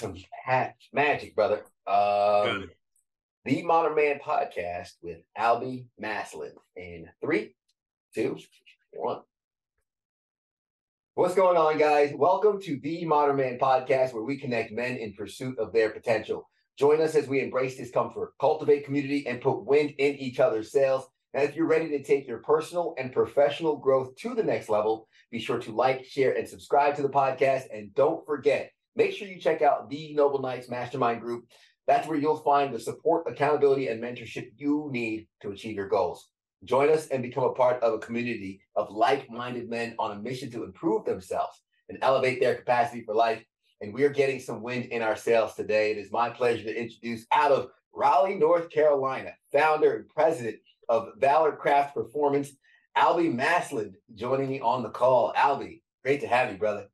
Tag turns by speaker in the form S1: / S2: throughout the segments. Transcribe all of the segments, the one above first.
S1: some magic, brother. Um, the Modern Man podcast with Albie Masland in three, two, one. What's going on, guys? Welcome to the Modern Man podcast, where we connect men in pursuit of their potential. Join us as we embrace discomfort, cultivate community, and put wind in each other's sails. And if you're ready to take your personal and professional growth to the next level, be sure to like, share, and subscribe to the podcast. And don't forget, make sure you check out the Noble Knights Mastermind Group. That's where you'll find the support, accountability, and mentorship you need to achieve your goals. Join us and become a part of a community of like minded men on a mission to improve themselves and elevate their capacity for life and we are getting some wind in our sails today. It is my pleasure to introduce out of Raleigh, North Carolina, founder and president of Valor Craft Performance, Albie Masland, joining me on the call. Albie, great to have you, brother.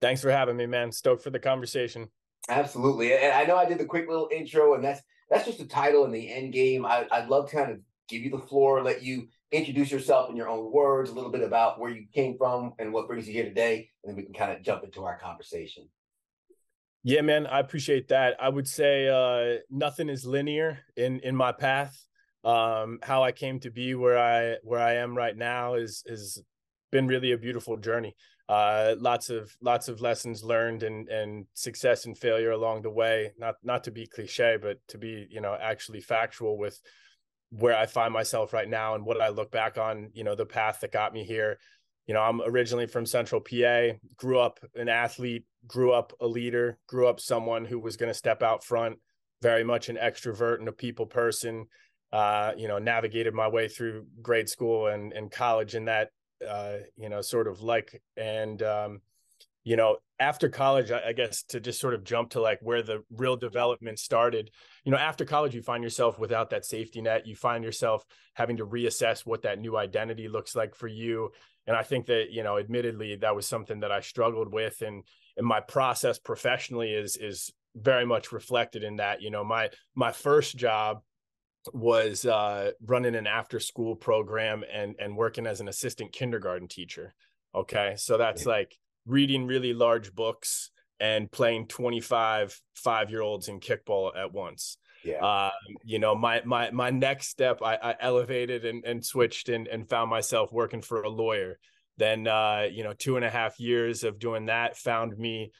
S2: Thanks for having me, man. Stoked for the conversation.
S1: Absolutely, and I know I did the quick little intro, and that's that's just the title and the end game. I, I'd love to kind of give you the floor, let you introduce yourself in your own words, a little bit about where you came from and what brings you here today, and then we can kind of jump into our conversation.
S2: Yeah, man, I appreciate that. I would say uh, nothing is linear in in my path. Um, how I came to be where I where I am right now is is been really a beautiful journey. Uh, lots of lots of lessons learned and and success and failure along the way. Not not to be cliche, but to be you know actually factual with where I find myself right now and what I look back on. You know the path that got me here you know, I'm originally from Central PA, grew up an athlete, grew up a leader, grew up someone who was going to step out front, very much an extrovert and a people person. Uh, you know, navigated my way through grade school and, and college in that, uh, you know, sort of like, and, um, you know, after college, I, I guess to just sort of jump to like where the real development started, you know, after college, you find yourself without that safety net. You find yourself having to reassess what that new identity looks like for you and i think that you know admittedly that was something that i struggled with and and my process professionally is is very much reflected in that you know my my first job was uh, running an after school program and and working as an assistant kindergarten teacher okay so that's yeah. like reading really large books and playing 25 five year olds in kickball at once yeah. Uh, you know, my my my next step, I, I elevated and, and switched and, and found myself working for a lawyer. Then, uh, you know, two and a half years of doing that found me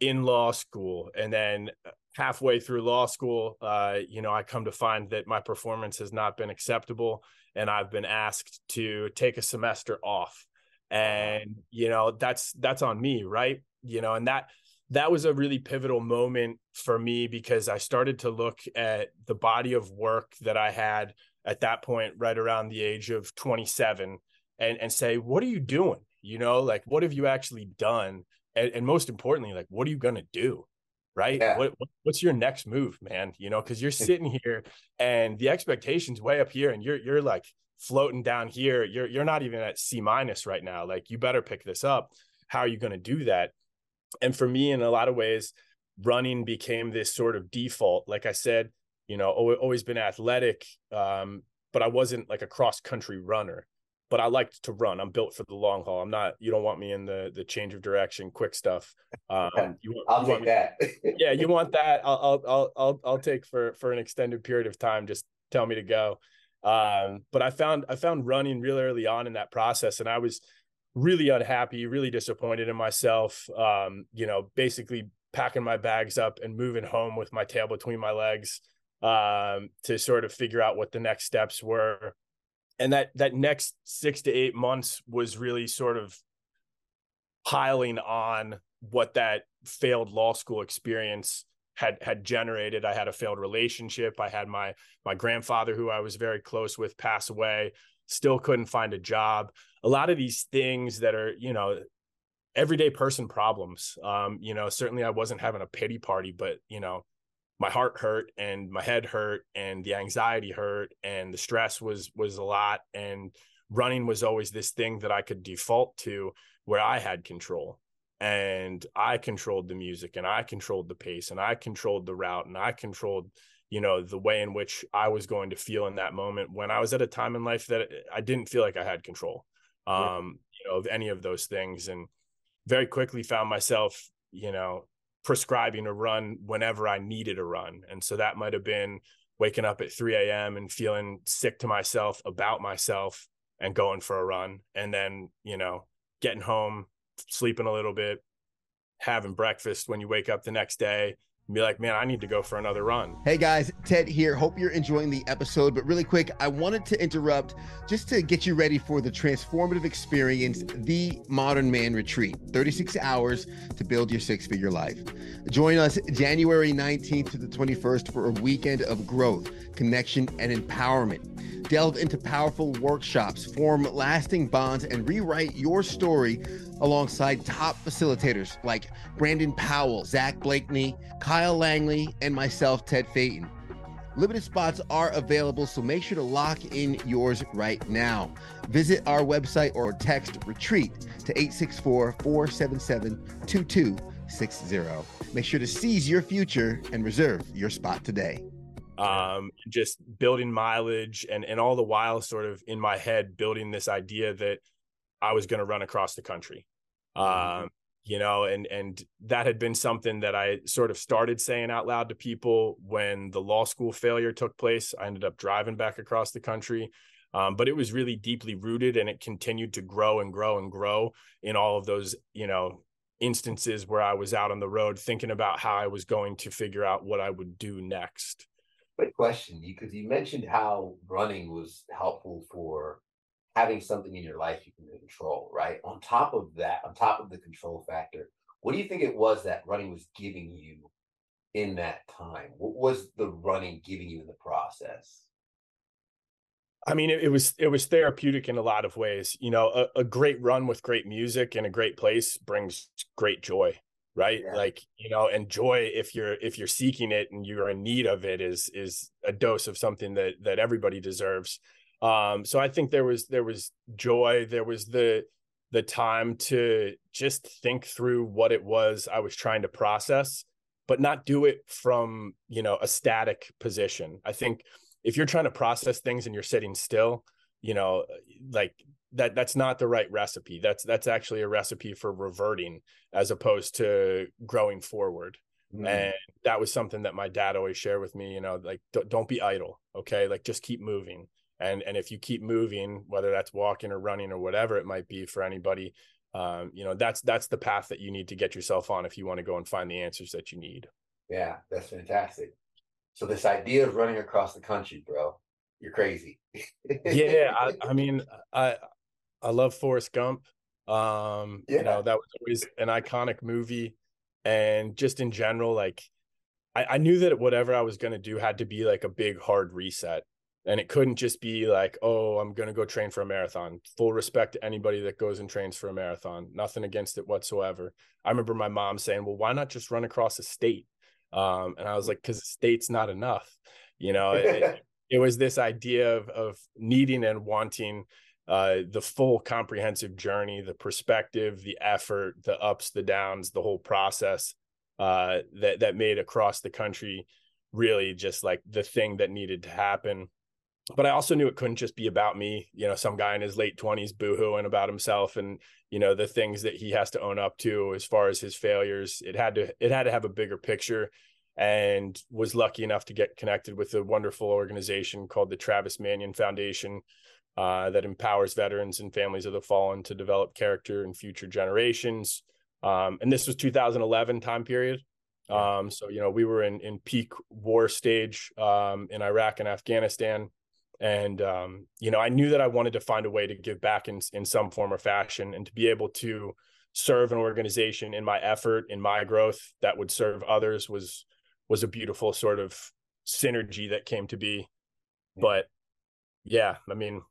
S2: in law school, and then uh, halfway through law school, uh, you know, I come to find that my performance has not been acceptable, and I've been asked to take a semester off, and you know, that's that's on me, right? You know, and that that was a really pivotal moment for me because I started to look at the body of work that I had at that point, right around the age of 27, and, and say, what are you doing? You know, like, what have you actually done? And, and most importantly, like, what are you going to do? Right. Yeah. What, what, what's your next move, man? You know, cause you're sitting here and the expectations way up here and you're, you're like floating down here. You're, you're not even at C minus right now. Like you better pick this up. How are you going to do that? and for me in a lot of ways running became this sort of default like i said you know always been athletic um, but i wasn't like a cross country runner but i liked to run i'm built for the long haul i'm not you don't want me in the the change of direction quick stuff um,
S1: you want, i'll you take that
S2: yeah you want that I'll, I'll i'll i'll take for for an extended period of time just tell me to go um, but i found i found running really early on in that process and i was really unhappy, really disappointed in myself. Um, you know, basically packing my bags up and moving home with my tail between my legs um, to sort of figure out what the next steps were. And that that next six to eight months was really sort of piling on what that failed law school experience had had generated. I had a failed relationship. I had my my grandfather, who I was very close with, pass away still couldn't find a job. A lot of these things that are, you know, everyday person problems. Um, you know, certainly I wasn't having a pity party, but you know, my heart hurt and my head hurt and the anxiety hurt and the stress was was a lot. And running was always this thing that I could default to where I had control. And I controlled the music and I controlled the pace and I controlled the route and I controlled you know the way in which i was going to feel in that moment when i was at a time in life that i didn't feel like i had control um you know of any of those things. And very quickly found myself you know prescribing a run whenever i needed a run. And so that might have been waking up at 3 a.m and feeling sick to myself about myself and going for a run. And then you know getting home sleeping a little bit having breakfast when you wake up the next day be like, man, I need to go for another run.
S1: Hey guys, Ted here. Hope you're enjoying the episode. But really quick, I wanted to interrupt just to get you ready for the transformative experience, the Modern Man Retreat 36 hours to build your six figure life. Join us January 19th to the 21st for a weekend of growth, connection, and empowerment. Delve into powerful workshops, form lasting bonds, and rewrite your story alongside top facilitators like Brandon Powell, Zach Blakeney, Kyle Langley, and myself, Ted Phaeton. Limited spots are available, so make sure to lock in yours right now. Visit our website or text retreat to 864 477 2260. Make sure to seize your future and reserve your spot today.
S2: Um, just building mileage and, and all the while, sort of in my head, building this idea that I was going to run across the country. Mm-hmm. Um, you know, and and that had been something that I sort of started saying out loud to people when the law school failure took place. I ended up driving back across the country. Um, but it was really deeply rooted and it continued to grow and grow and grow in all of those, you know, instances where I was out on the road thinking about how I was going to figure out what I would do next.
S1: Great question, because you mentioned how running was helpful for having something in your life you can control, right? On top of that, on top of the control factor, what do you think it was that running was giving you in that time? What was the running giving you in the process?
S2: I mean, it, it was it was therapeutic in a lot of ways. You know, a, a, great run with great music in a great place brings great joy, right? Yeah. Like you know, and joy if you're if you're seeking it and you're in need of it is is a dose of something that that everybody deserves. Um, so I think there was there was joy, there was the the time to just think through what it was I was trying to process, but not do it from, you know, a static position. I think if you're trying to process things and you're sitting still, you know, like that that's not the right recipe. That's that's actually a recipe for reverting as opposed to growing forward. Mm. And that was something that my dad always shared with me, you know, like don't be idle, okay? Like just keep moving and and if you keep moving whether that's walking or running or whatever it might be for anybody um, you know that's that's the path that you need to get yourself on if you want to go and find the answers that you need
S1: yeah that's fantastic so this idea of running across the country bro you're crazy
S2: yeah I, I, mean i i love forrest gump um yeah. you know that was always an iconic movie and just in general like I, I knew that whatever i was going to do had to be like a big hard reset and it couldn't just be like oh i'm going to go train for a marathon. Full respect to anybody that goes and trains for a marathon nothing against it whatsoever. I remember my mom saying well why not just run across the state? Um, and i was like because the state's not enough you know it, it, was this idea of, of needing and wanting uh, the full comprehensive journey the perspective the effort the ups the downs the whole process uh, that that made across the country really just like the thing that needed to happen but I also knew it couldn't just be about me, you know, some guy in his late 20s boohooing about himself and, you know, the things that he has to own up to as far as his failures. It had to it had to have a bigger picture and was lucky enough to get connected with a wonderful organization called the Travis Manion Foundation uh, that empowers veterans and families of the fallen to develop character in future generations. Um, and this was 2011 time period. Um, so you know we were in in peak war stage um, in Iraq and Afghanistan and um, you know i knew that i wanted to find a way to give back in, in some form or fashion and to be able to serve an organization in my effort in my growth that would serve others was was a beautiful sort of synergy that came to be but yeah i mean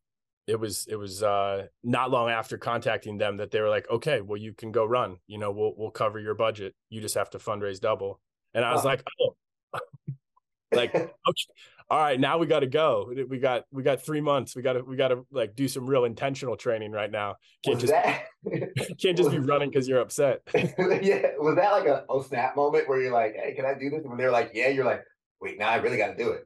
S2: it was it was uh not long after contacting them that they were like okay well you can go run you know we'll we'll cover your budget you just have to fundraise double and i was like oh like okay all right, now we got to go. We got we got three months. We got to we got to like do some real intentional training right now. Can't was just can't just be running because you're upset.
S1: yeah, was that like a oh snap moment where you're like, hey, can I do this? And when they're like, yeah, you're like, wait, now I really got to do it.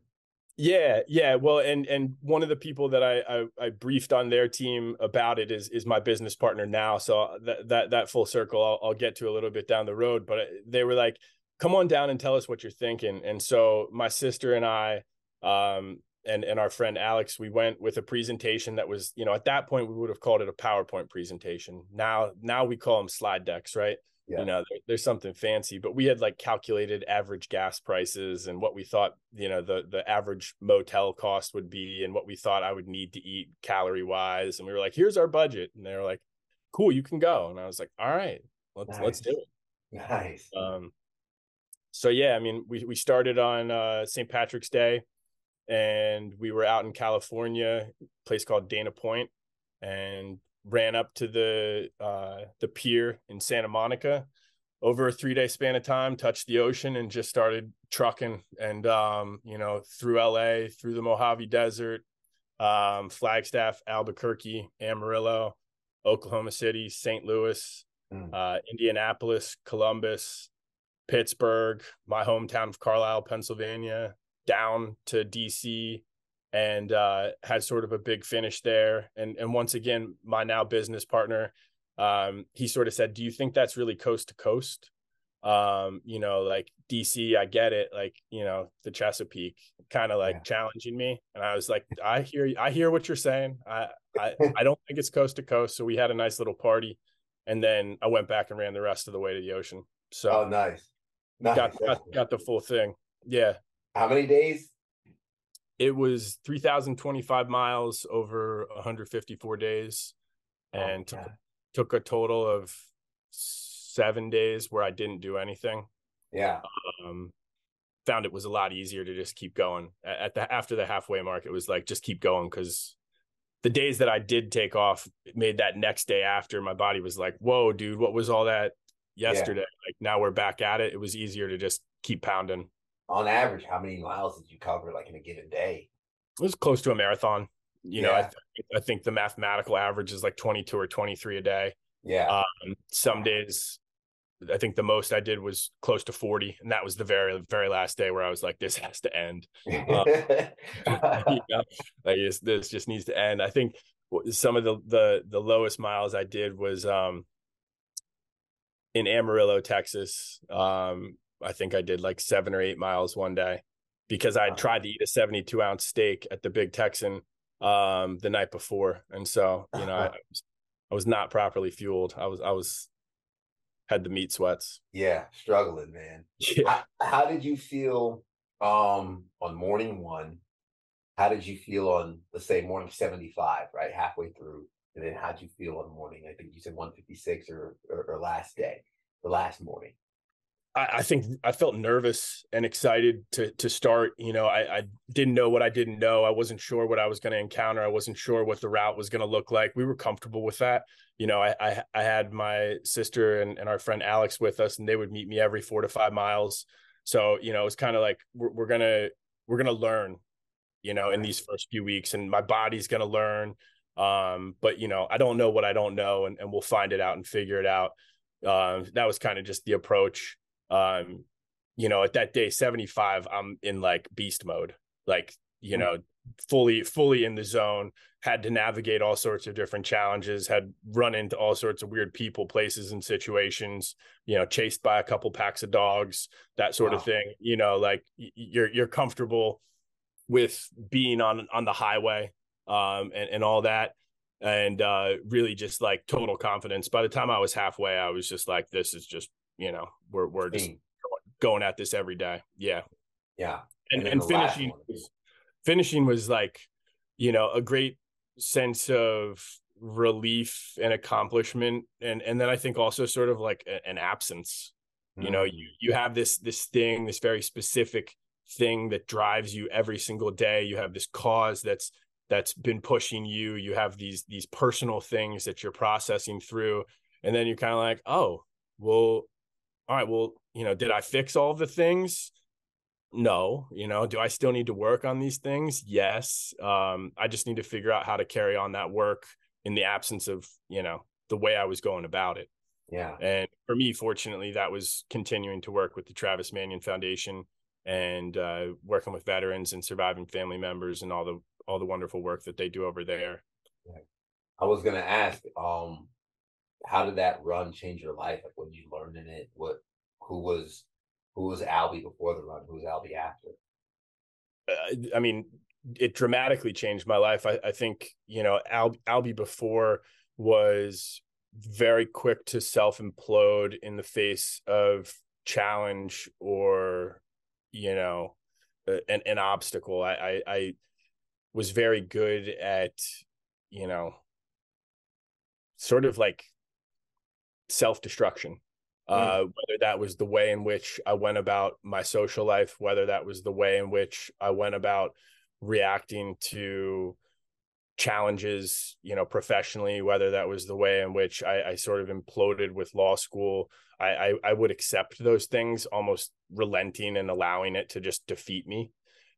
S2: Yeah, yeah. Well, and and one of the people that I, I, I briefed on their team about it is is my business partner now. So that that that full circle I'll, I'll get to a little bit down the road. But they were like, "Come on down and tell us what you're thinking." And so my sister and I, um, and and our friend Alex, we went with a presentation that was, you know, at that point we would have called it a PowerPoint presentation. Now now we call them slide decks, right? Yeah. you know there, there's something fancy but we had like calculated average gas prices and what we thought you know the the average motel cost would be and what we thought i would need to eat calorie wise and we were like here's our budget and they were like cool you can go and i was like all right let's nice. let's do it
S1: nice um
S2: so yeah i mean we we started on uh st patrick's day and we were out in california place called dana point and ran up to the uh, the pier in Santa Monica over a three day span of time, touched the ocean, and just started trucking. And um, you know, through LA, through the Mojave Desert, um, Flagstaff, Albuquerque, Amarillo, Oklahoma City, St. Louis, mm. uh, Indianapolis, Columbus, Pittsburgh, my hometown of Carlisle, Pennsylvania, down to DC, and uh, had sort of a big finish there. And and once again, my now business partner, um, he sort of said, "Do you think that's really coast to coast?" Um, you know, like DC, I get it. Like you know, the Chesapeake, kind of like yeah. challenging me, and I was like, "I hear, I hear what you're saying. I, I, I don't think it's coast to coast." So we had a nice little party, and then I went back and ran the rest of the way to the ocean. So
S1: oh, nice, nice.
S2: Got, got, got the full thing. Yeah.
S1: How many days?
S2: It was 3025 miles over 154 days and oh, took, took a total of seven days where i didn't do anything.
S1: Yeah.
S2: Um found it was a lot easier to just keep going. At the after the halfway mark it was like just keep going because the days that i did take off made that next day after my body was like whoa dude what was all that yesterday? Yeah. like now we're back at it. It was easier to just keep pounding
S1: on average, how many miles did you cover like in a given day?
S2: It was close to a marathon. You yeah. know, I, th- I think the mathematical average is like 22 or 23 a day.
S1: Yeah.
S2: Um, some days, I think the most I did was close to 40. And that was the very, very last day where I was like, this has to end. Um, yeah, like this, this just needs to end. I think some of the, the, the lowest miles I did was, um, in Amarillo, Texas. Um, I think I did like seven or eight miles one day because I tried to eat a 72 ounce steak at the Big Texan um, the night before, and so you know I, I, was not properly fueled. I was I was had the meat sweats.
S1: Yeah, struggling, man. Yeah. How, how did you feel um, on morning one? How did you feel on let's say morning 75, right halfway through, and then how did you feel on morning? I think you said 156 or, or, or last day, the last morning.
S2: I, I think I felt nervous and excited to to start. You know, I, I didn't know what I didn't know. I wasn't sure what I was going to encounter. I wasn't sure what the route was going to look like. We were comfortable with that. You know, I I, I had my sister and, and our friend Alex with us, and they would meet me every four to five miles. So you know, it was kind of like we're, we're gonna we're gonna learn. You know, in these first few weeks, and my body's gonna learn. Um, but you know, I don't know what I don't know, and, and we'll find it out and figure it out. Um, that was kind of just the approach um you know at that day 75 i'm in like beast mode like you mm-hmm. know fully fully in the zone had to navigate all sorts of different challenges had run into all sorts of weird people places and situations you know chased by a couple packs of dogs that sort wow. of thing you know like you're you're comfortable with being on on the highway um and, and all that and uh really just like total confidence by the time i was halfway i was just like this is just you know, we're we're just going at this every day. Yeah.
S1: Yeah.
S2: And and, and finishing was, finishing was like, you know, a great sense of relief and accomplishment and and then I think also sort of like a, an absence. Mm. You know, mm. you you have this this thing, this very specific thing that drives you every single day. You have this cause that's that's been pushing you. You have these these personal things that you're processing through and then you're kind of like, "Oh, well, all right, well, you know, did I fix all the things? No, you know, do I still need to work on these things? Yes. Um, I just need to figure out how to carry on that work in the absence of, you know, the way I was going about it.
S1: Yeah.
S2: And for me, fortunately, that was continuing to work with the Travis Manion Foundation and uh, working with veterans and surviving family members and all the all the wonderful work that they do over there.
S1: I was gonna ask, um, how did that run change your life? Like, what you learn in it? What, who was, who was Albie before the run? Who was Albie after?
S2: Uh, I mean, it dramatically changed my life. I, I think you know, Al, Albie before was very quick to self implode in the face of challenge or you know an, an obstacle. I, I I was very good at you know sort of like self destruction. Mm. Uh, whether that was the way in which I went about my social life, whether that was the way in which I went about reacting to challenges, you know, professionally, whether that was the way in which I, I sort of imploded with law school, I, I, I would accept those things, almost relenting and allowing it to just defeat me.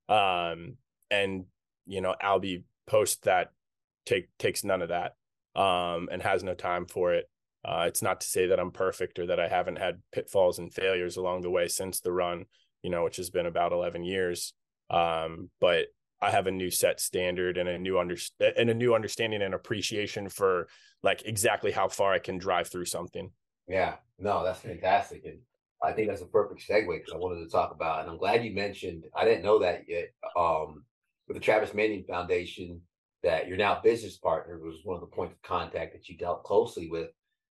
S2: Um, and you know, Albie post that take takes none of that, um, and has no time for it. Uh, it's not to say that I'm perfect or that I haven't had pitfalls and failures along the way since the run, you know, which has been about 11 years. Um, but I have a new set standard and a new under and a new understanding and appreciation for like exactly how far I can drive through something.
S1: Yeah, no, that's fantastic, and I think that's a perfect segue because I wanted to talk about, and I'm glad you mentioned. I didn't know that yet. Um, with the Travis Manion Foundation, that you're now business partner was one of the points of contact that you dealt closely with,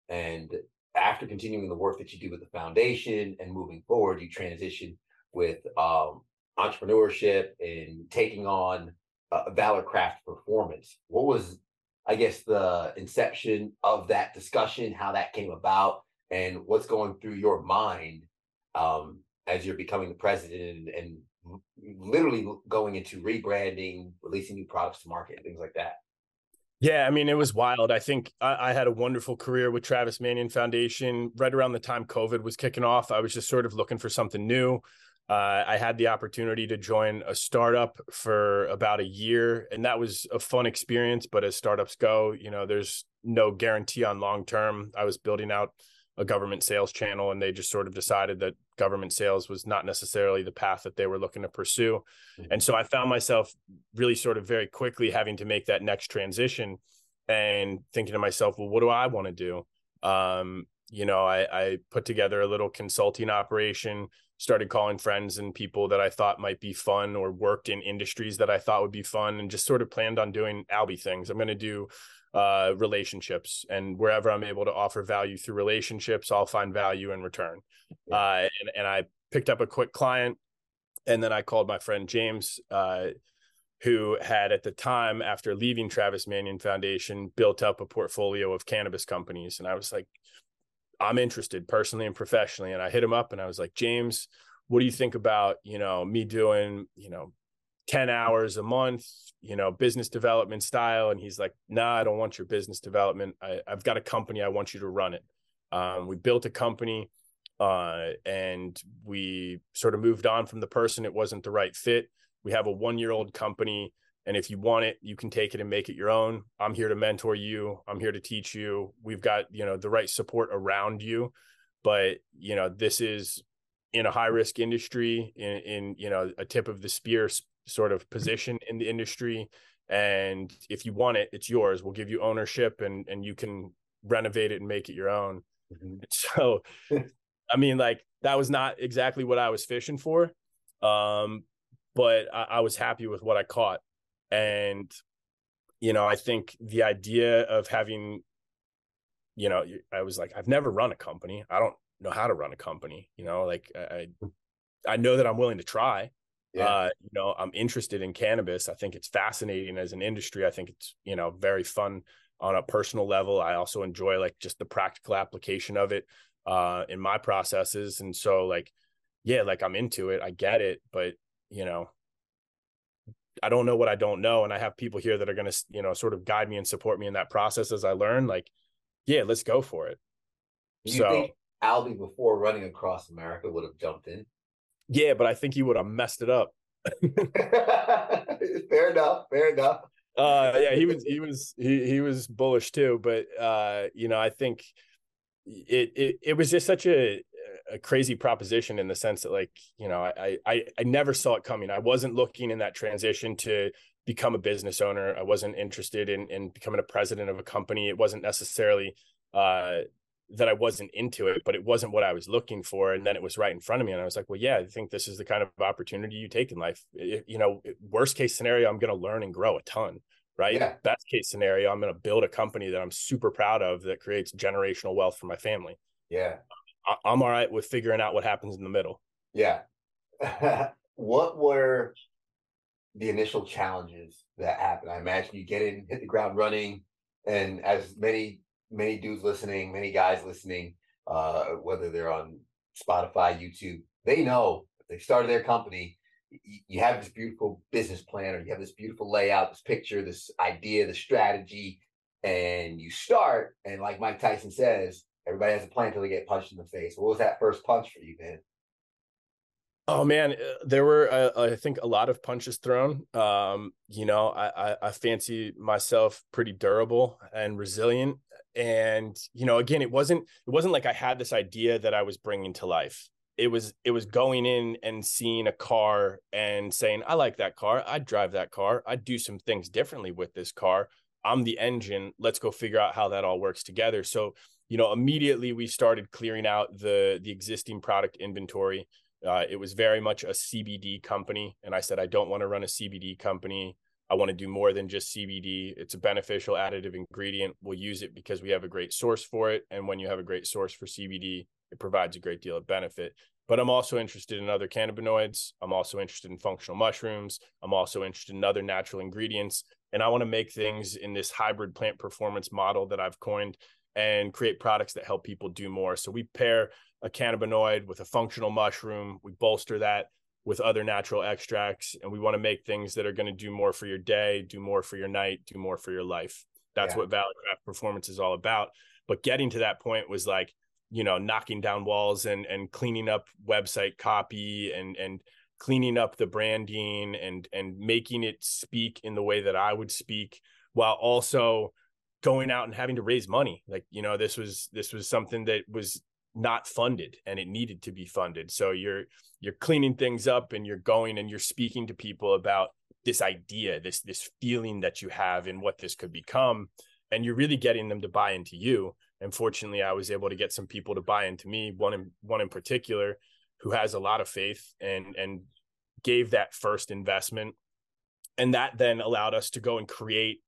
S1: and after continuing the work that you do with the foundation and moving forward, you transition with um, entrepreneurship and taking on a Valor Craft performance. What was, I guess, the inception of that discussion, how that came about, and what's going through your mind um, as you're becoming the president and, and literally going into rebranding, releasing new products to market, and things like that?
S2: Yeah, I mean, it was wild. I think I, I, had a wonderful career with Travis Manion Foundation. Right around the time COVID was kicking off, I was just sort of looking for something new. Uh, I had the opportunity to join a startup for about a year, and that was a fun experience. But as startups go, you know, there's no guarantee on long term. I was building out a government sales channel, and they just sort of decided that government sales was not necessarily the path that they were looking to pursue. Mm-hmm. And so I found myself really sort of very quickly having to make that next transition and thinking to myself, well, what do I want to do? Um, you know, I, I put together a little consulting operation started calling friends and people that I thought might be fun or worked in industries that I thought would be fun and just sort of planned on doing Albie things. I'm going to do uh, relationships and wherever I'm able to offer value through relationships, I'll find value in return. Uh, and, and I picked up a quick client and then I called my friend James, uh, who had at the time, after leaving Travis Manion Foundation, built up a portfolio of cannabis companies. And I was like, I'm interested personally and professionally. And I hit him up and I was like, James, what do you think about, you know, me doing, you know, 10 hours a month, you know, business development style? And he's like, nah, I don't want your business development. I, have got a company. I want you to run it. Um, we built a company uh, and we sort of moved on from the person. It wasn't the right fit. We have a one year old company and if you want it, you can take it and make it your own. I'm here to mentor you. I'm here to teach you. We've got, you know, the right support around you. But, you know, this is in a high risk industry, in, in, you know, a tip of the spear sort of position in the industry. And if you want it, it's yours. We'll give you ownership and and you can renovate it and make it your own. Mm-hmm. So I mean, like that was not exactly what I was fishing for. Um, but I, I was happy with what I caught and you know i think the idea of having you know i was like i've never run a company i don't know how to run a company you know like i i know that i'm willing to try yeah. uh you know i'm interested in cannabis i think it's fascinating as an industry i think it's you know very fun on a personal level i also enjoy like just the practical application of it uh in my processes and so like yeah like i'm into it i get it but you know I don't know what I don't know, and I have people here that are going to, you know, sort of guide me and support me in that process as I learn. Like, yeah, let's go for it.
S1: Do you so, think Albie before running across America would have jumped in?
S2: Yeah, but I think he would have messed it up.
S1: fair enough. Fair enough.
S2: Uh, yeah, he was he was he he was bullish too, but uh, you know, I think it it it was just such a a crazy proposition in the sense that like you know I, I i never saw it coming i wasn't looking in that transition to become a business owner i wasn't interested in in becoming a president of a company it wasn't necessarily uh that i wasn't into it but it wasn't what i was looking for and then it was right in front of me and i was like well yeah i think this is the kind of opportunity you take in life it, you know worst case scenario i'm going to learn and grow a ton right yeah. best case scenario i'm going to build a company that i'm super proud of that creates generational wealth for my family
S1: yeah
S2: I'm all right with figuring out what happens in the middle.
S1: Yeah. what were the initial challenges that happened? I imagine you get in, hit the ground running, and as many many dudes listening, many guys listening, uh, whether they're on Spotify, YouTube, they know they started their company. You have this beautiful business plan, or you have this beautiful layout, this picture, this idea, the strategy, and you start. And like Mike Tyson says, Everybody has a plan until they get punched in the face. What was that first punch for you, man?
S2: Oh man, uh, there were uh, I think a lot of punches thrown. Um, you know, I, I, I fancy myself pretty durable and resilient, and you know, again, it wasn't it wasn't like I had this idea that I was bringing to life. It was it was going in and seeing a car and saying, I like that car. I'd drive that car. I'd do some things differently with this car. I'm the engine. Let's go figure out how that all works together. So you know, immediately we started clearing out the the existing product inventory. Uh, it was very much a CBD company, and I said I don't want to run a CBD company. I want to do more than just CBD. It's a beneficial additive ingredient. We'll use it because we have a great source for it, and when you have a great source for CBD, it provides a great deal of benefit. But I'm also interested in other cannabinoids. I'm also interested in functional mushrooms. I'm also interested in other natural ingredients. And I want to make things in this hybrid plant performance model that I've coined and create products that help people do more. So we pair a cannabinoid with a functional mushroom, we bolster that with other natural extracts, and we want to make things that are going to do more for your day, do more for your night, do more for your life. That's yeah. what Valor Craft Performance is all about. But getting to that point was like, you know, knocking down walls and and cleaning up website copy and and cleaning up the branding and and making it speak in the way that I would speak while also going out and having to raise money like you know this was this was something that was not funded and it needed to be funded. So you're you're cleaning things up and you're going and you're speaking to people about this idea this this feeling that you have and what this could become and you're really getting them to buy into you. And fortunately i was able to get some people to buy into me one in one in particular who has a lot of faith and and gave that first investment. And that then allowed us to go and create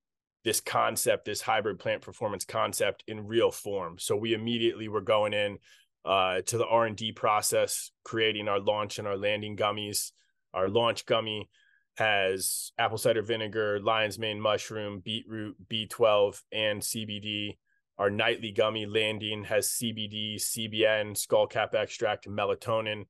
S2: this concept, this hybrid plant performance concept in real form. So we immediately were going in uh, to the R and D process, creating our launch and our landing gummies. Our launch gummy has apple cider vinegar, lion's mane mushroom, beetroot, B12, and CBD. Our nightly gummy landing has CBD, CBN, skullcap extract, and melatonin.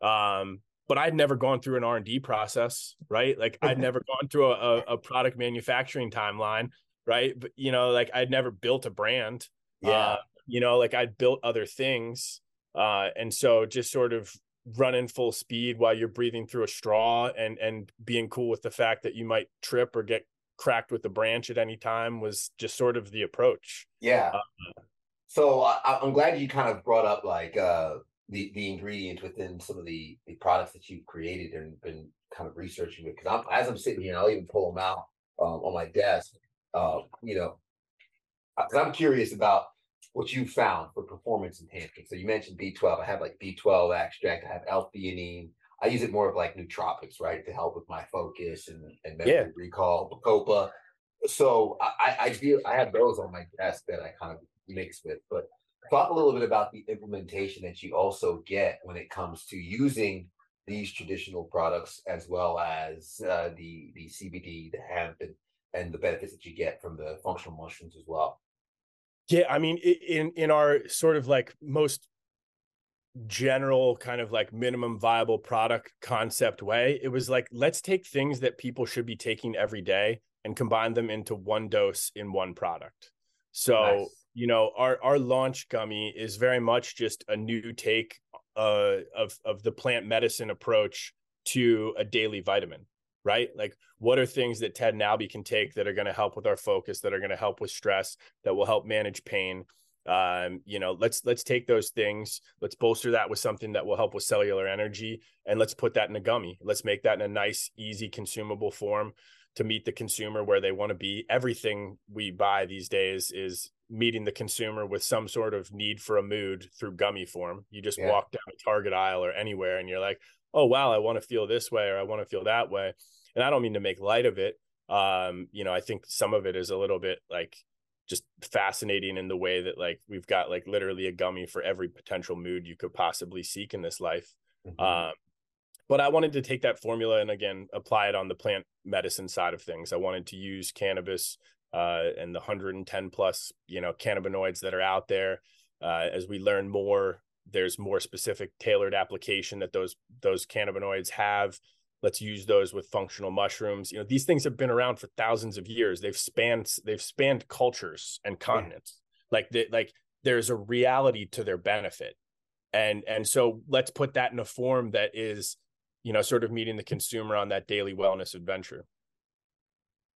S2: Um, but I'd never gone through an R and D process, right? Like I'd never gone through a, a, product manufacturing timeline, right? But you know, like I'd never built a brand. Yeah. Uh, you know, like I'd built other things. Uh, and so just sort of running full speed while you're breathing through a straw and and being cool with the fact that you might trip or get cracked with the branch at any time was just sort of the approach.
S1: Yeah. Uh, so I, I'm glad you kind of brought up like uh the the ingredients within some of the the products that you've created and been kind of researching with because I'm as I'm sitting here, I'll even pull them out um, on my desk. Uh, you know, because I'm curious about what you found for performance enhancement. So you mentioned B12. I have like B12 extract. I have L-theanine. I use it more of like nootropics, right, to help with my focus and and memory yeah. recall. Bacopa. So I I feel I have those on my desk that I kind of mix with, but talk a little bit about the implementation that you also get when it comes to using these traditional products as well as uh, the the CBD, the hemp, and, and the benefits that you get from the functional mushrooms as well.
S2: Yeah, I mean, in in our sort of like most general kind of like minimum viable product concept way, it was like let's take things that people should be taking every day and combine them into one dose in one product. So nice you know our our launch gummy is very much just a new take uh, of of the plant medicine approach to a daily vitamin right? Like what are things that ted and albie can take that are going to help with our focus that are going to help with stress that will help manage pain? Um, you know let's let's take those things let's bolster that with something that will help with cellular energy and let's put that in a gummy. Let's make that in a nice easy consumable form to meet the consumer where they want to be. Everything we buy these days is meeting the consumer with some sort of need for a mood through gummy form. You just yeah. walk down a target aisle or anywhere and you're like oh wow i want to feel this way or i want to feel that way and i don't mean to make light of it um you know i think some of it is a little bit like just fascinating in the way that like we've got like literally a gummy for every potential mood you could possibly seek in this life. Mm-hmm. Um, but I wanted to take that formula and again apply it on the plant medicine side of things. I wanted to use cannabis uh, and the 110 plus you know cannabinoids that are out there. Uh, as we learn more, there's more specific tailored application that those those cannabinoids have. Let's use those with functional mushrooms. You know these things have been around for thousands of years. They've spanned they've spanned cultures and continents. Yeah. like they, like there's a reality to their benefit. And and so let's put that in a form that is you know sort of meeting the consumer on that daily wellness adventure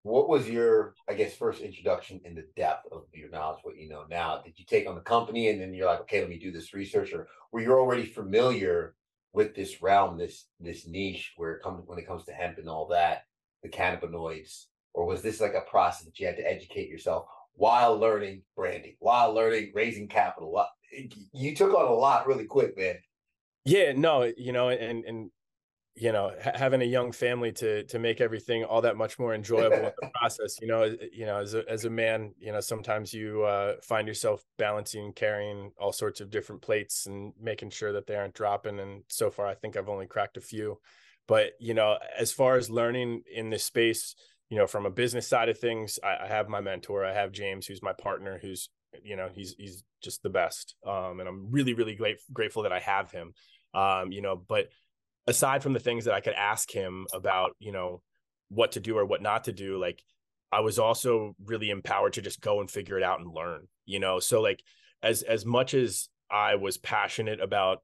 S1: what was your i guess first introduction in the depth of your knowledge what you know now did you take on the company and then you're like okay let me do this research or were you already familiar with this realm, this this niche where it comes when it comes to hemp and all that, the cannabinoids, or was this like a process that you had to educate yourself while learning branding, while learning raising capital? You took on a lot really quick, man.
S2: Yeah, no, you know, and and you know ha- having a young family to to make everything all that much more enjoyable in the process you know you know as a as a man you know sometimes you uh, find yourself balancing carrying all sorts of different plates and making sure that they aren't dropping and so far i think i've only cracked a few. But you know as far as learning in this space you know from a business side of things I, I have my mentor i have james who's my partner who's you know he's he's just the best um and i'm really really great, grateful that i have him. Um you know but aside from the things that I could ask him about, you know, what to do or what not to do, like I was also really empowered to just go and figure it out and learn, you know. So like as as much as I was passionate about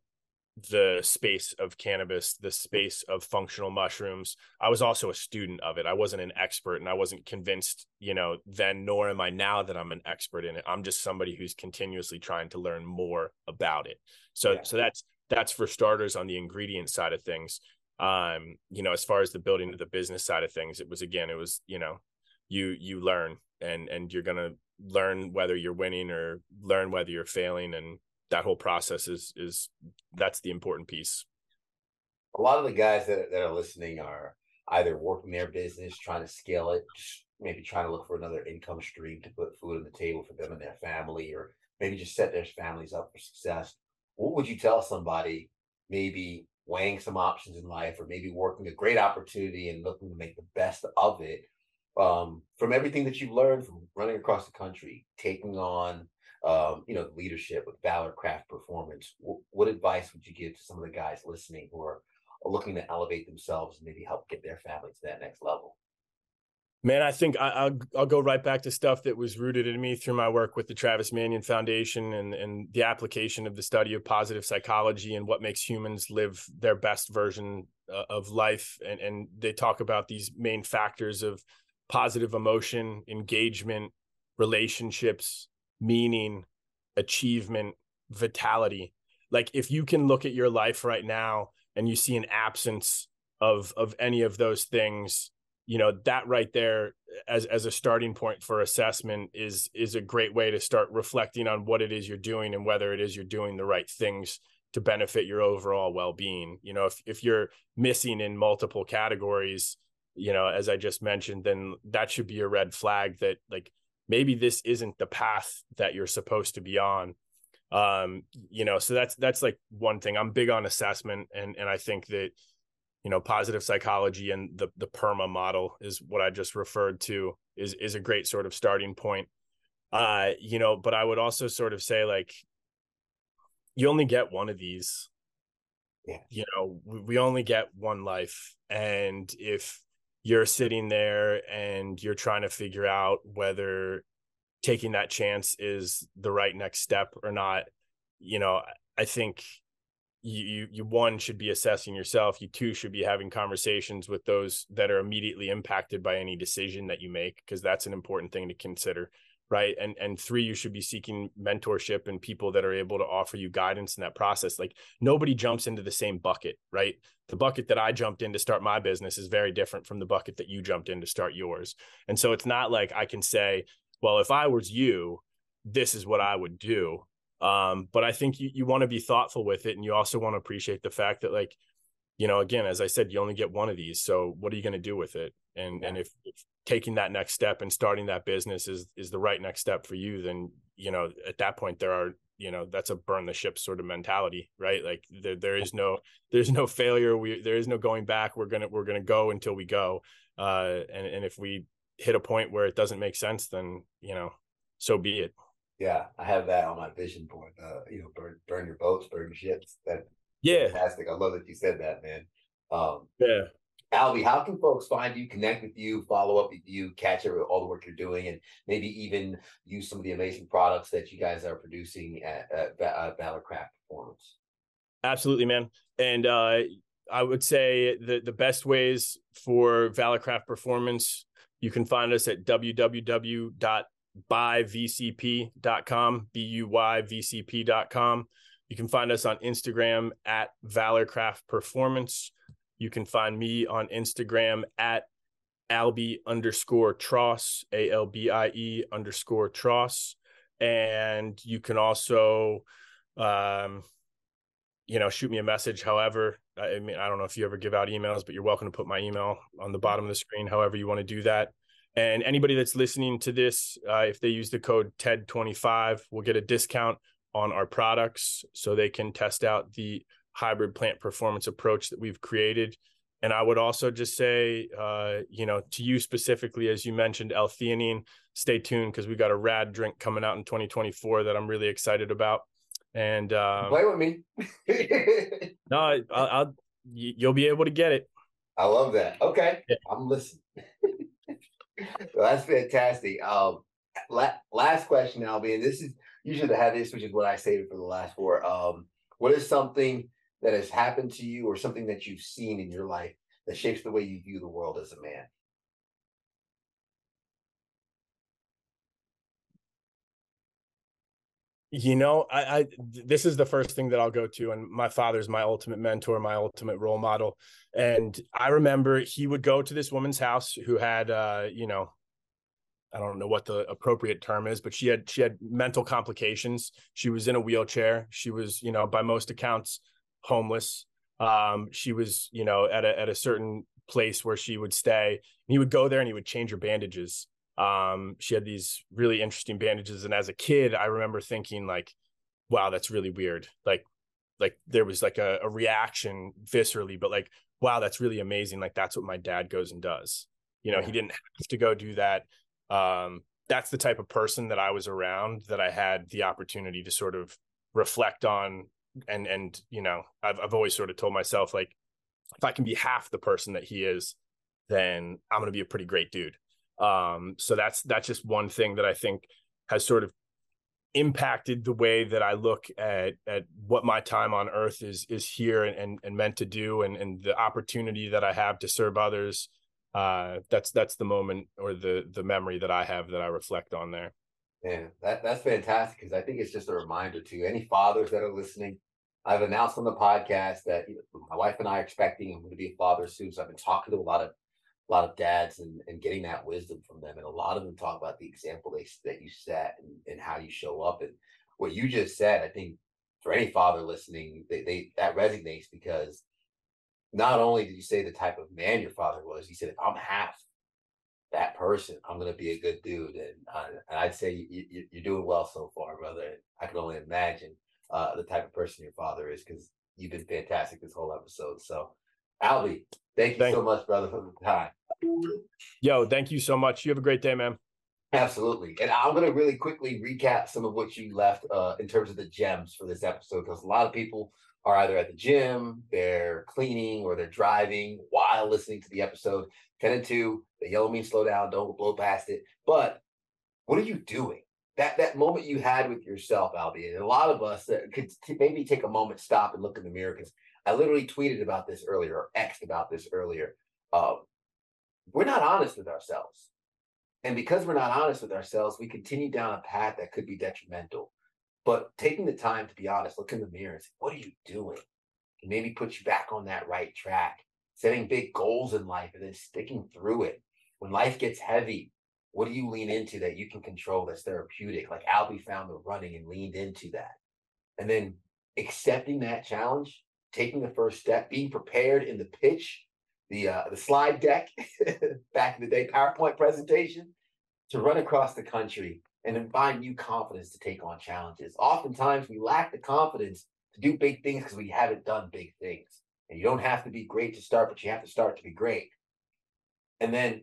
S2: the space of cannabis, the space of functional mushrooms, I was also a student of it. I wasn't an expert and I wasn't convinced, you know, then nor am I now that I'm an expert in it. I'm just somebody who's continuously trying to learn more about it. So yeah. so that's that's for starters on the ingredient side of things. Um you know as far as the building of the business side of things it was again it was you know you you learn and and you're gonna learn whether you're winning or learn whether you're failing and that whole process is is that's the important piece.
S1: A lot of the guys that, that are listening are either working their business trying to scale it just maybe trying to look for another income stream to put food on the table for them and their family or maybe just set their families up for success what would you tell somebody maybe weighing some options in life or maybe working a great opportunity and looking to make the best of it um, from everything that you've learned from running across the country, taking on um, you know leadership with Valor Craft Performance. W- what advice would you give to some of the guys listening who are looking to elevate themselves and maybe help get their family to that next level?
S2: Man, I think I, will I'll go right back to stuff that was rooted in me through my work with the Travis Manion Foundation and and the application of the study of positive psychology and what makes humans live their best version uh, of life. And and they talk about these main factors of positive emotion, engagement, relationships, meaning, achievement, vitality. Like if you can look at your life right now and you see an absence of of any of those things you know that right there as as a starting point for assessment is is a great way to start reflecting on what it is you're doing and whether it is you're doing the right things to benefit your overall well-being. You know if if you're missing in multiple categories you know as i just mentioned then that should be a red flag that like maybe this isn't the path that you're supposed to be on. Um you know so that's that's like one thing. I'm big on assessment and and i think that you know positive psychology and the the perma model is what i just referred to is is a great sort of starting point. Uh you know but i would also sort of say like you only get one of these. Yeah. you know we, we only get one life. And if you're sitting there and you're trying to figure out whether taking that chance is the right next step or not you know i think you, you you one should be assessing yourself you two should be having conversations with those that are immediately impacted by any decision that you make because that's an important thing to consider right? And and three you should be seeking mentorship and people that are able to offer you guidance in that process. Like nobody jumps into the same bucket right? The bucket that i jumped in to start my business is very different from the bucket that you jumped in to start yours. And so it's not like i can say well if i was you this is what i would do um, but i think you, you want to be thoughtful with it and you also want to appreciate the fact that like you know again as i said you only get one of these so what are you going to do with it? And yeah. and if, if, taking that next step and starting that business is is the right next step for you then you know at that point there are you know that's a burn the ship sort of mentality right? Like there, there is no there's no failure we there is no going back we're gonna we're gonna go until we go. Uh and and if we hit a point where it doesn't make sense then you know so be it
S1: yeah i have that on my vision board uh you know burn burn your boats burn your ships That's
S2: yeah
S1: fantastic i love that you said that man um
S2: yeah
S1: Albie, how can folks find you, connect with you, follow up with you, catch up with all the work you're doing, and maybe even use some of the amazing products that you guys are producing at, at uh, Valor Craft Performance?
S2: Absolutely, man. And uh, I would say the the best ways for Valor Craft Performance, you can find us at www.buyvcp.com, b u y v c p.com. You can find us on Instagram at Valor Craft Performance. You can find me on Instagram at Albie underscore Tross, A L B I E underscore Tross. And you can also, um, you know, shoot me a message. However, I mean, I don't know if you ever give out emails, but you're welcome to put my email on the bottom of the screen, however you want to do that. And anybody that's listening to this, uh, if they use the code TED25, will get a discount on our products so they can test out the hybrid plant performance approach that we've created. And I would also just say, uh, you know, to you specifically, as you mentioned, L-theanine, stay tuned because we got a rad drink coming out in 2024 that I'm really excited about. And uh,
S1: play with me.
S2: no, I'll, I'll, you'll be able to get it.
S1: I love that. Okay, yeah. I'm listening. well, that's fantastic. Um, la- last question, Albie, and this is usually the heaviest, which is what I saved for the last four. Um, what is something that has happened to you or something that you've seen in your life that shapes the way you view the world as a man?
S2: You know, I, I this is the first thing that I'll go to, and my father's my ultimate mentor, my ultimate role model. And I remember he would go to this woman's house who had, uh, you know, I don't know what the appropriate term is, but she had she had mental complications. She was in a wheelchair. She was, you know, by most accounts, homeless. Um, she was, you know, at a at a certain place where she would stay. And he would go there and he would change her bandages. Um, she had these really interesting bandages, and as a kid, I remember thinking like, "Wow, that's really weird." Like, like there was like a, a reaction viscerally, but like, "Wow, that's really amazing." Like that's what my dad goes and does. You know, yeah. he didn't have to go do that. Um, that's the type of person that I was around that I had the opportunity to sort of reflect on and and you know I've I've always sort of told myself like if I can be half the person that he is, then I'm gonna be a pretty great dude. Um, so that's that's just one thing that I think has sort of impacted the way that I look at at what my time on earth is is here and and, and meant to do and and the opportunity that I have to serve others. Uh, that's that's the moment or the the memory that I have that I reflect on there.
S1: Yeah, that, that's fantastic because I think it's just a reminder to any fathers that are listening. I've announced on the podcast that you know, my wife and I are expecting I'm going to be a father soon. So I've been talking to a lot of a lot of dads and, and getting that wisdom from them. And a lot of them talk about the example they that you set and, and how you show up. And what you just said, I think for any father listening, they, they that resonates because not only did you say the type of man your father was, you said if I'm half that person, I'm gonna be a good dude, and, uh, and I'd say you, are doing well so far, brother. I can only imagine uh, the type of person your father is because you've been fantastic this whole episode. So, Albie, thank you thank so much, brother, for the time.
S2: Yo, thank you so much. You have a great day, man.
S1: Absolutely, and I'm gonna really quickly recap some of what you left uh, in terms of the gems for this episode because a lot of people are either at the gym, they're cleaning, or they're driving while listening to the episode. 10 and 2, the yellow means slow down, don't blow past it. But what are you doing? That that moment you had with yourself, Albie, and a lot of us that could t- maybe take a moment, stop and look in the mirror because I literally tweeted about this earlier or X'd about this earlier. Um, we're not honest with ourselves. And because we're not honest with ourselves, we continue down a path that could be detrimental. But taking the time to be honest, look in the mirror and say, what are you doing? And maybe put you back on that right track, setting big goals in life and then sticking through it. When life gets heavy, what do you lean into that you can control that's therapeutic? Like Albie found the running and leaned into that. And then accepting that challenge, taking the first step, being prepared in the pitch, the uh, the slide deck back in the day, PowerPoint presentation, to run across the country and then find new confidence to take on challenges. Oftentimes we lack the confidence to do big things because we haven't done big things. And you don't have to be great to start, but you have to start to be great. And then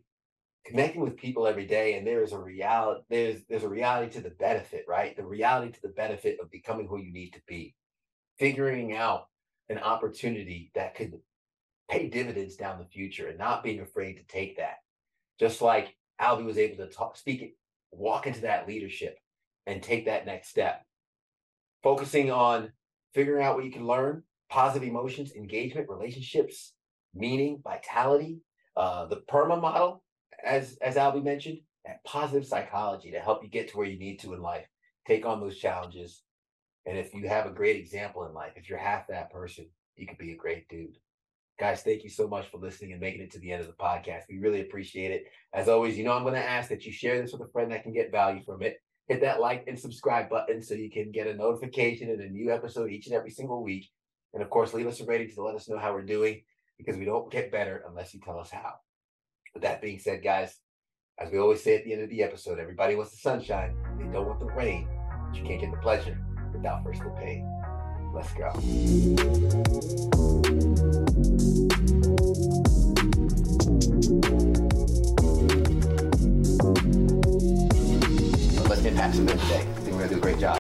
S1: connecting with people every day, and there is a reality, there's there's a reality to the benefit, right? The reality to the benefit of becoming who you need to be. Figuring out an opportunity that could pay dividends down the future and not being afraid to take that. Just like Albie was able to talk, speak walk into that leadership and take that next step. Focusing on figuring out what you can learn, positive emotions, engagement, relationships, meaning, vitality, uh, the PERMA model, as as Albie mentioned, that positive psychology to help you get to where you need to in life. Take on those challenges. And if you have a great example in life, if you're half that person, you could be a great dude. Guys, thank you so much for listening and making it to the end of the podcast. We really appreciate it. As always, you know, I'm going to ask that you share this with a friend that can get value from it. Hit that like and subscribe button so you can get a notification and a new episode each and every single week. And of course, leave us a rating to let us know how we're doing because we don't get better unless you tell us how. With that being said, guys, as we always say at the end of the episode, everybody wants the sunshine. They don't want the rain, but you can't get the pleasure without first the pain. Let's go. Let's impact some today. I think we're gonna do a great job.